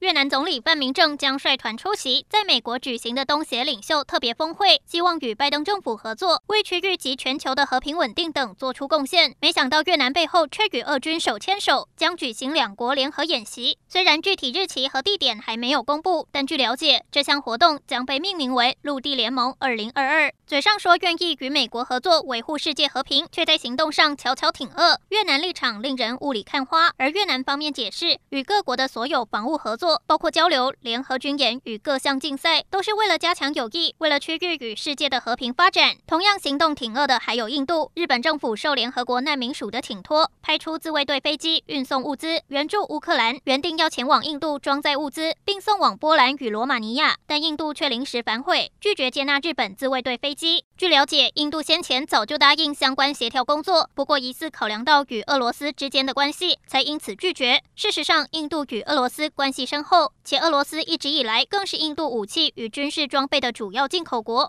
越南总理范明政将率团出席在美国举行的东协领袖特别峰会，希望与拜登政府合作，为区域及全球的和平稳定等做出贡献。没想到越南背后却与俄军手牵手，将举行两国联合演习。虽然具体日期和地点还没有公布，但据了解，这项活动将被命名为“陆地联盟 2022”。嘴上说愿意与美国合作维护世界和平，却在行动上悄悄挺俄。越南立场令人雾里看花，而越南方面解释，与各国的所有防务合作包括交流、联合军演与各项竞赛，都是为了加强友谊，为了区域与世界的和平发展。同样行动挺恶的还有印度，日本政府受联合国难民署的请托，派出自卫队飞机运送物资援助乌克兰，原定要前往印度装载物资，并送往波兰与罗马尼亚，但印度却临时反悔，拒绝接纳日本自卫队飞机。据了解，印度先前早就答应相关协调工作，不过疑似考量到与俄罗斯之间的关系，才因此拒绝。事实上，印度与俄罗斯关系深厚，且俄罗斯一直以来更是印度武器与军事装备的主要进口国。